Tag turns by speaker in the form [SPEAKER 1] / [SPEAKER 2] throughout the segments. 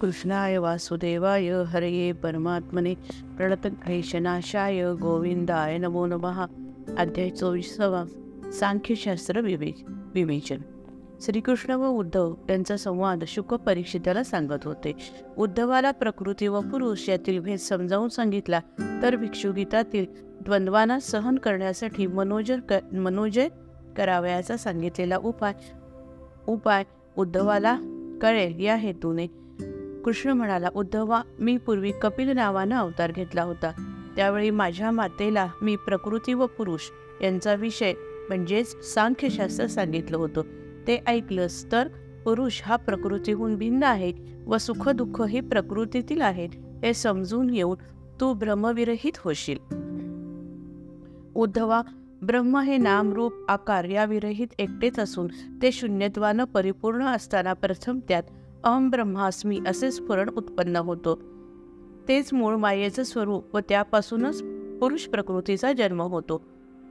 [SPEAKER 1] कृष्णाय वासुदेवाय हरये परमात्मने प्रणतक्लेशनाशाय गोविंदाय नमो नमः। अध्याय चोवीसावा सांख्यशास्त्र विवे विवेचन। श्रीकृष्ण व उद्धव यांचा संवाद शुक परीक्षिताला सांगत होते. उद्धवाला प्रकृती व पुरुष यातील भेद समजावून सांगितला तर भिक्षुगीतातील द्वंद्वांना सहन करण्यासाठी मनोजर क मनोजय करावयाचा सांगितलेला उपाय उपाय उद्धवाला कळेल या हेतूने कृष्ण म्हणाला उद्धवा मी पूर्वी कपिल नावानं अवतार घेतला होता. त्यावेळी माझ्या मातेला मी प्रकृती व पुरुष यांचा विषय म्हणजेच सांख्यशास्त्र सांगितलं होतं. ते ऐकलंस तर पुरुष हा प्रकृतीहून भिन्न आहे व सुख दुःख ही प्रकृतीतील आहेत हे समजून येऊन तू ब्रह्मविरहित होशील. उद्धवा ब्रह्म हे नाम रूप आकार या विरहित एकटेच असून ते शून्यत्वानं परिपूर्ण असताना प्रथम त्यात अहम ब्रह्मास्मी असे स्फुरण उत्पन्न होतो. तेच मूळ मायेचं स्वरूप व त्यापासूनच पुरुष प्रकृतीचा जन्म होतो.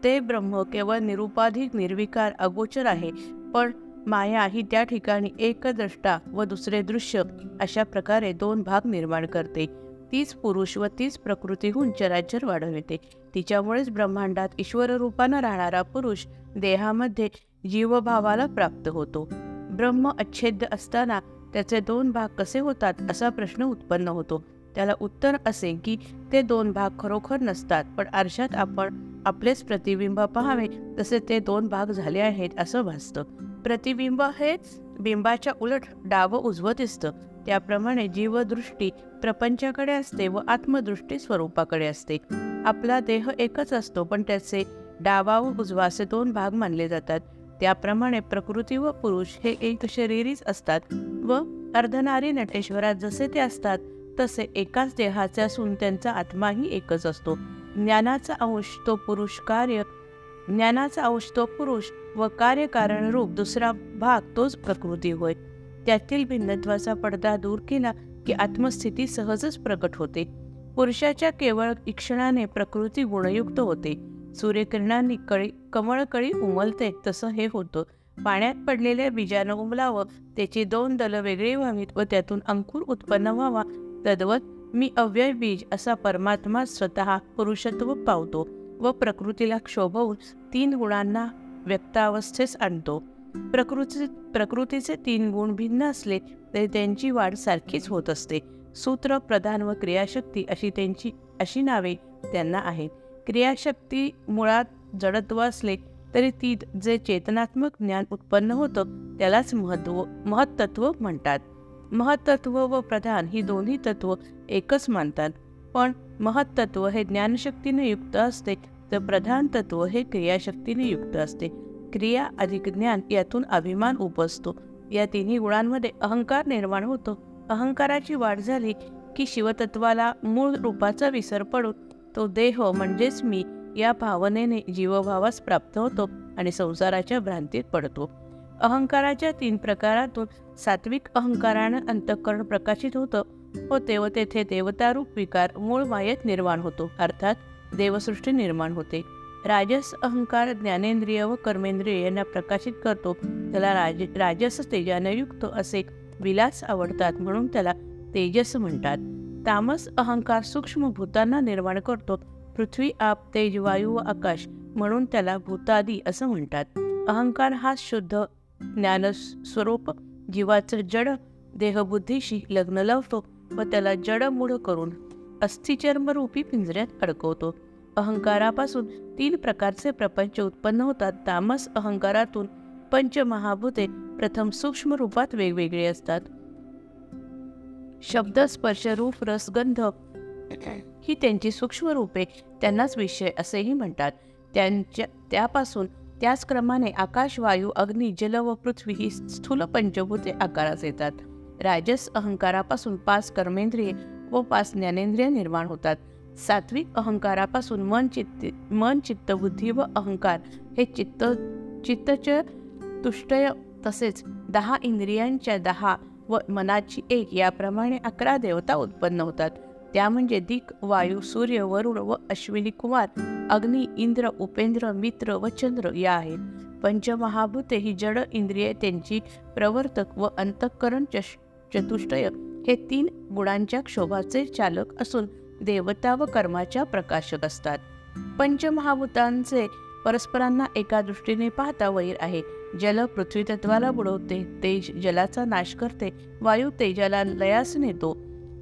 [SPEAKER 1] ते ब्रह्म केवळ निरुपाधिक निर्विकार अगोचर आहे पण माया ही त्या ठिकाणी एकदृष्टा व दुसरे दृश्य अशा प्रकारे दोन भाग निर्माण करते. तीच पुरुष व तीच प्रकृतीहून चराचर वाढविते. तिच्यामुळेच ब्रह्मांडात ईश्वर रूपानं राहणारा पुरुष देहामध्ये जीवभावाला प्राप्त होतो. ब्रह्म अच्छेद्य असताना त्याचे दोन भाग कसे होतात असा प्रश्न उत्पन्न होतो. त्याला उत्तर असे की ते दोन भाग खरोखर नसतात पण आरशात आपण आपलेच प्रतिबिंब पाहावे तसे ते दोन भाग झाले आहेत असं भासतं. प्रतिबिंब हे बिंबाच्या उलट डावं उजवं दिसतं त्याप्रमाणे जीवदृष्टी प्रपंचाकडे असते व आत्मदृष्टी स्वरूपाकडे असते. आपला देह एकच असतो पण त्याचे डावा व उजवा असे दोन भाग मानले जातात. त्याप्रमाणे प्रकृती व पुरुष हे एक शरीरीच असतात व अर्धनारी नटेश्वरात जसे ते असतात तसे एकाच देहाचे असून त्यांचा आत्माही एकच असतो. ज्ञानाचा अंश तो पुरुष कार्य ज्ञानाचा अंश तो पुरुष व कार्यकारण रूप दुसरा भाग तोच प्रकृती होय. त्यातील भिन्नत्वाचा पडदा दूर केला की आत्मस्थिती सहजच प्रकट होते. पुरुषाच्या केवळ इक्षणाने प्रकृती गुणयुक्त होते. सूर्यकिरणांनी कळी कमळकळी उमलते तसं हे होतं. पाण्यात पडलेल्या बीजानं उमलावं त्याची दोन दलं वेगळी व्हावीत व त्यातून अंकुर उत्पन्न व्हावा. तद्वत मी अव्यय बीज असा परमात्मा स्वतः पुरुषत्व पावतो व प्रकृतीला क्षोभवून तीन गुणांना व्यक्तावस्थेस आणतो. प्रकृती प्रकृतीचे तीन गुण भिन्न असले तरी त्यांची वाढ सारखीच होत असते. सूत्र प्रधान व क्रियाशक्ती अशी त्यांची अशी नावे त्यांना आहेत. क्रियाशक्ती मुळात जडत्व असले तरी ती जे चेतनात्मक ज्ञान उत्पन्न होतं त्यालाच महत्त्व महत्त्व म्हणतात. महत्त्व व प्रधान ही दोन्ही तत्व एकच मानतात. पण महत्त्व हे ज्ञानशक्तीने युक्त असते तर प्रधान तत्व हे क्रियाशक्तीने युक्त असते. क्रिया अधिक ज्ञान यातून अभिमान उपसतो या तिन्ही गुणांमध्ये अहंकार निर्माण होतो. अहंकाराची वाढ झाली की शिवतत्वाला मूळ रूपाचा विसर पडून तो देह म्हणजेच मी या भावनेने जीवभावास प्राप्त होतो आणि संसाराच्या भ्रांतीत पडतो. अहंकाराच्या तीन प्रकारातून सात्विक अहंकारानं अंतःकरण प्रकाशित होतं. होते व तेथे देवतारूप विकार मूळ मायेत निर्माण होतो अर्थात देवसृष्टी निर्माण होते. राजस अहंकार ज्ञानेंद्रिय व कर्मेंद्रिय यांना प्रकाशित करतो. त्याला राज राजस तेजाने युक्त असे विलास आवडतात म्हणून त्याला तेजस म्हणतात. तामस अहंकार सूक्ष्म भूतांना निर्माण करतो. पृथ्वी आप तेज वायू व आकाश म्हणून त्याला भूतादी असं म्हणतात. अहंकार हा शुद्ध ज्ञान स्वरूप जीवाचं जड देहबुद्धीशी लग्न लावतो व त्याला जड मूढ करून अस्थिचर्मरूपी पिंजऱ्यात अडकवतो. अहंकारापासून तीन प्रकारचे प्रपंच उत्पन्न होतात. तामस अहंकारातून पंचमहाभूते प्रथम सूक्ष्म रूपात वेगवेगळे असतात. शब्द स्पर्श रूप रसगंध ही त्यांची सूक्ष्म रूपे त्यांनाच विषय असेही म्हणतात. त्यांच्या त्यापासून त्याच क्रमाने आकाश वायू अग्नी जल व पृथ्वी ही स्थूल पंचभूते आकारास येतात. राजस अहंकारापासून पाच कर्मेंद्रिये व पाच ज्ञानेंद्रिय निर्माण होतात. सात्विक अहंकारापासून मन चित्त मन चित्त बुद्धी व अहंकार हे चित्त चित्तच तुष्टय तसेच दहा इंद्रियांच्या दहा व मनाची एक याप्रमाणे अकरा देवता उत्पन्न होतात. त्या म्हणजे दिक वायू सूर्य वरुण व अश्विनी कुमार अग्नी इंद्र उपेंद्र मित्र व चंद्र या आहेत. पंचमहाभूते ही जड इंद्रिये त्यांची प्रवर्तक व अंतःकरण चष चतुष्टय. हे तीन गुणांच्या क्षोभाचे चालक असून देवता व कर्माच्या प्रकाशक असतात. पंचमहाभूतांचे परस्परांना एका दृष्टीने पाहता वैर आहे. जल पृथ्वी तत्वाला बुडवते तेज जलाचा नाश करते. वायू तेजाला लयास नेतो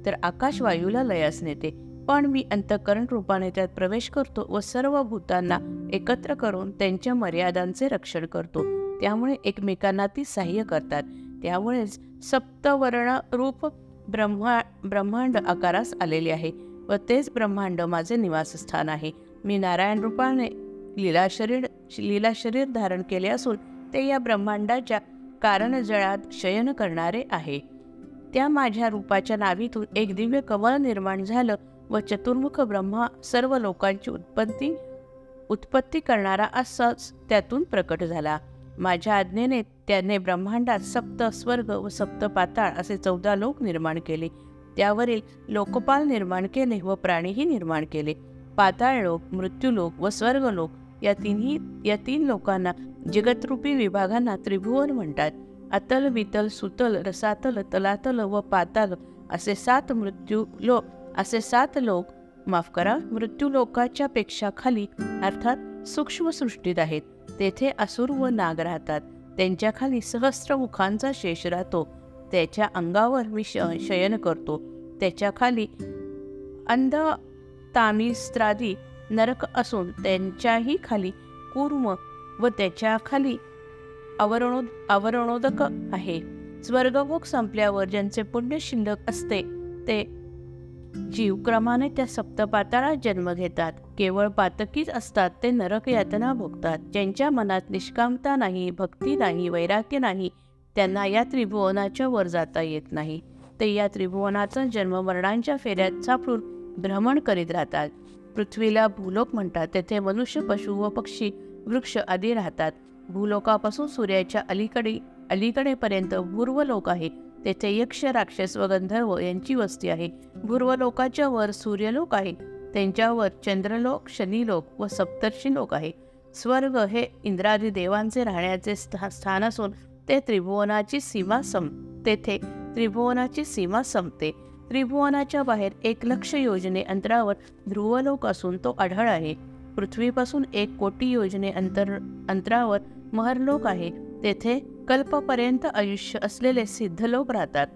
[SPEAKER 1] तर आकाश वायूला लयास नेते. पण मी अंतकरण रूपाने त्यात प्रवेश करतो व सर्व भूतांना एकत्र करून त्यांच्या मर्यादांचे रक्षण करतो. त्यामुळे एकमेकांना ती सहाय्य करतात. त्यामुळेच सप्तवर्ण रूप ब्रह्मा ब्रह्मांड आकारास आलेले आहे व तेच ब्रह्मांड माझे निवासस्थान आहे. मी नारायण रूपाने लीला शरीर लीला शरीर धारण केले असून ते या ब्रह्मांडाच्या कारणजळात शयन करणारे आहे. त्या माझ्या रूपाच्या नावीतून एक दिव्य कमळ निर्माण झालं व चतुर्मुख ब्रह्मा सर्व लोकांची उत्पत्ती उत्पत्ती करणारा असाच त्यातून प्रकट झाला. माझ्या आज्ञेने त्याने ब्रह्मांडात सप्त स्वर्ग व सप्त पाताळ असे चौदा लोक निर्माण केले. त्यावरील लोकपाल निर्माण केले व प्राणीही निर्माण केले. पाताळ लोक मृत्यूलोक व स्वर्गलोक या तिन्ही या तीन लोकांना जगतरूपी विभागांना त्रिभुवन म्हणतात. अतल वितल सुतल रसातल तलातल व पाताल असे सात मृत्यू लोक असे सात लोक माफ करा मृत्यू लोकाच्या पेक्षा खाली अर्थात सूक्ष्म सृष्टीत आहेत. तेथे असुर व नाग राहतात. त्यांच्या खाली सहस्त्र मुखांचा शेष राहतो. त्याच्या अंगावर मी श शयन करतो. त्याच्याखाली अंध तामिस्त्रादी नरक असून त्यांच्याही खाली कूर्म व त्याच्याखाली अवरणो आवरणोदक आहे. स्वर्गभोग संपल्यावर ज्यांचे पुण्य शिल्लक असते ते जीव क्रमाने त्या सप्तपाताळात जन्म घेतात. केवळ पातकीच असतात ते नरक यातना भोगतात. ज्यांच्या मनात निष्कामता नाही भक्ती नाही वैराग्य नाही त्यांना या त्रिभुवनाच्या वर जाता येत नाही. ते या त्रिभुवनाचा जन्म मरणांच्या फेऱ्यात सापडून भ्रमण करीत राहतात. पृथ्वीला भूलोक म्हणतात. तेथे मनुष्य पशु व पक्षी वृक्ष आदी राहतात. भूलोकापासून सूर्याच्या अलीकडे अलीकडेपर्यंत भूर्वलोक आहे तेथे यक्ष राक्षस व गंधर्व यांची वस्ती आहे. भूर्वलोकाच्या वर सूर्यलोक आहे. त्यांच्यावर चंद्रलोक शनिलोक व सप्तर्षी लोक आहे. स्वर्ग हे इंद्रादी देवांचे राहण्याचे स्थान असून ते त्रिभुवनाची सीमा सम तेथे त्रिभुवनाची सीमा संपते. त्रिभुवनाच्या बाहेर एक लक्ष योजने अंतरावर ध्रुवलोक असून तो आढळ आहे. पृथ्वीपासून एक कोटी योजने अंतर अंतरावर महरलोक आहे. तेथे कल्पपर्यंत आयुष्य असलेले सिद्धलोक राहतात.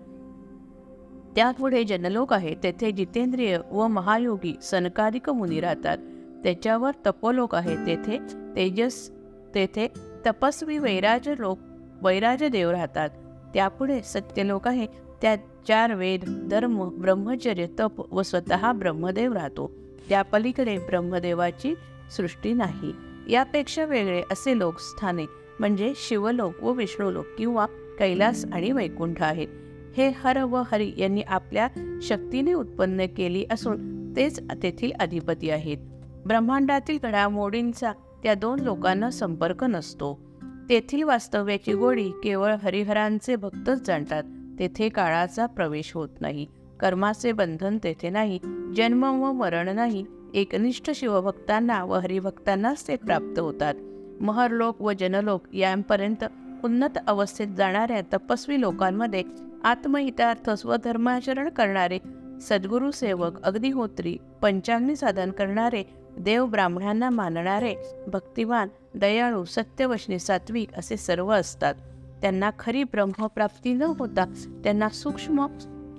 [SPEAKER 1] त्यापुढे जनलोक आहे. तेथे जितेंद्रिय व महायोगी सनकादिक मुनी राहतात. त्याच्यावर तपोलोक आहे. तेथे तेजस तेथे तपस्वी वैराज लोक वैराज देव राहतात. त्यापुढे सत्यलोक आहे. त्यात चार वेद धर्म ब्रह्मचर्य तप व स्वतः ब्रह्मदेव राहतो. त्या पलीकडे ब्रह्मदेवाची सृष्टी नाही. यापेक्षा वेगळे असे लोक स्थाने म्हणजे शिवलोक व विष्णुलोक किंवा कैलास आणि वैकुंठ आहेत. हे हर व हरी यांनी आपल्या शक्तीने उत्पन्न केली असून तेच तेथील अधिपती आहेत. ब्रह्मांडातील घडामोडींचा त्या दोन लोकांना संपर्क नसतो. तेथील वास्तव्याची गोडी केवळ हरिहरांचे भक्तच जाणतात. तेथे काळाचा प्रवेश होत नाही. कर्माचे बंधन तेथे नाही. जन्म व मरण नाही. एकनिष्ठ शिवभक्तांना व हरिभक्तांनाच ते प्राप्त होतात. महरलोक व जनलोक यांपर्यंत उन्नत अवस्थेत जाणाऱ्या तपस्वी लोकांमध्ये आत्महितार्थ स्वधर्माचरण करणारे सद्गुरू सेवक अग्निहोत्री पंचाग्नी साधन करणारे देव ब्राह्मणांना मानणारे भक्तिवान दयाळू सत्यवशनी सात्विक असे सर्व असतात. त्यांना खरी ब्रह्मप्राप्ती न होता त्यांना सूक्ष्म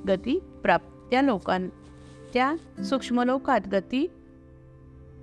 [SPEAKER 1] गती प्राप्त त्या लोकां त्या सूक्ष्मलोकात गती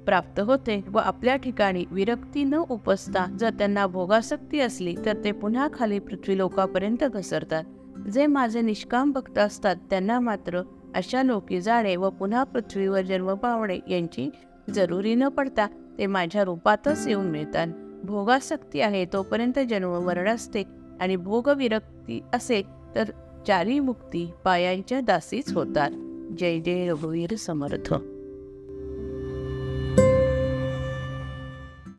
[SPEAKER 1] प्राप्त होते व आपल्या ठिकाणी विरक्ती न उपसता जर त्यांना भोगासक्ती असली तर ते पुन्हा खाली पृथ्वीलोकापर्यंत घसरतात. जे माझे निष्काम भक्त असतात त्यांना मात्र अशा लोकी जाणे व पुन्हा पृथ्वीवर जन्म पावणे यांची जरुरी न पडता ते माझ्या रूपातच येऊन मिळतात. भोगासक्ती आहे तोपर्यंत जन्म मरण असते. आणि भोगविरक्ती असेल तर चारी मुक्ती पायांच्या दासीच होतात. जय जय रघुवीर समर्थ.